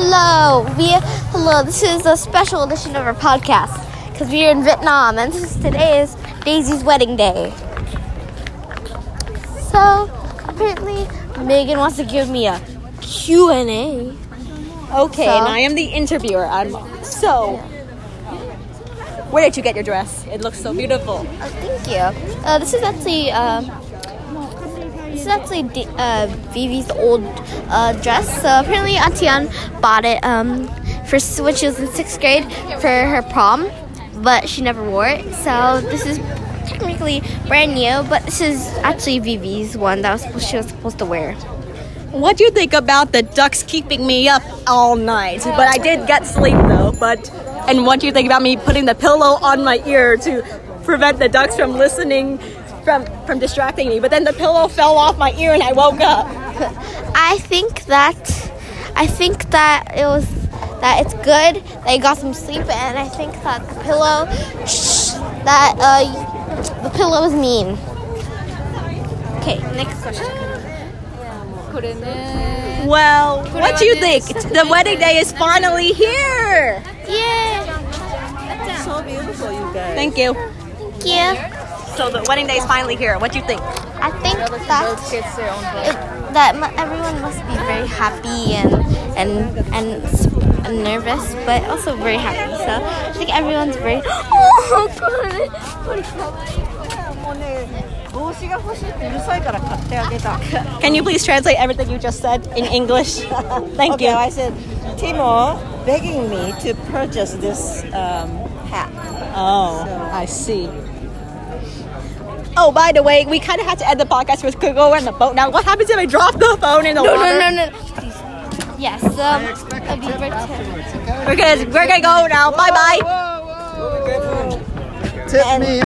Hello, we hello. This is a special edition of our podcast because we are in Vietnam, and this is today is Daisy's wedding day. So apparently, Megan wants to give me a Q and A. Okay, So? and I am the interviewer. I'm so. Where did you get your dress? It looks so beautiful. Oh, thank you. Uh, this is actually um, this is actually D- uh, Vivi's old uh, dress. So apparently, Atian bought it um, for when she was in sixth grade for her prom, but she never wore it. So this is technically brand new, but this is actually Vivi's one that was supposed, she was supposed to wear. What do you think about the ducks keeping me up all night? But I did get sleep though. But and what do you think about me putting the pillow on my ear to prevent the ducks from listening, from from distracting me? But then the pillow fell off my ear and I woke up. I think that I think that it was that it's good that you got some sleep, and I think that the pillow that uh, the pillow is mean. Okay, next question. Well, what do you think? The wedding day is finally here. Yeah, So beautiful, you guys. Thank you. thank you. So the wedding day is finally here. What do you think? I think that it, that everyone must be very happy and and and nervous, but also very happy. So I think everyone's very. Oh God! Can you please translate everything you just said in English? Thank okay, you. I said, Timor begging me to purchase this um, hat. Oh, so. I see. Oh, by the way, we kind of had to end the podcast with Kugo and the boat. Now, what happens if I drop the phone in the No, water? no, no, no. Please. Yes, um, that'd be very terrible. We're gonna, we're gonna go now. Bye bye. Tip me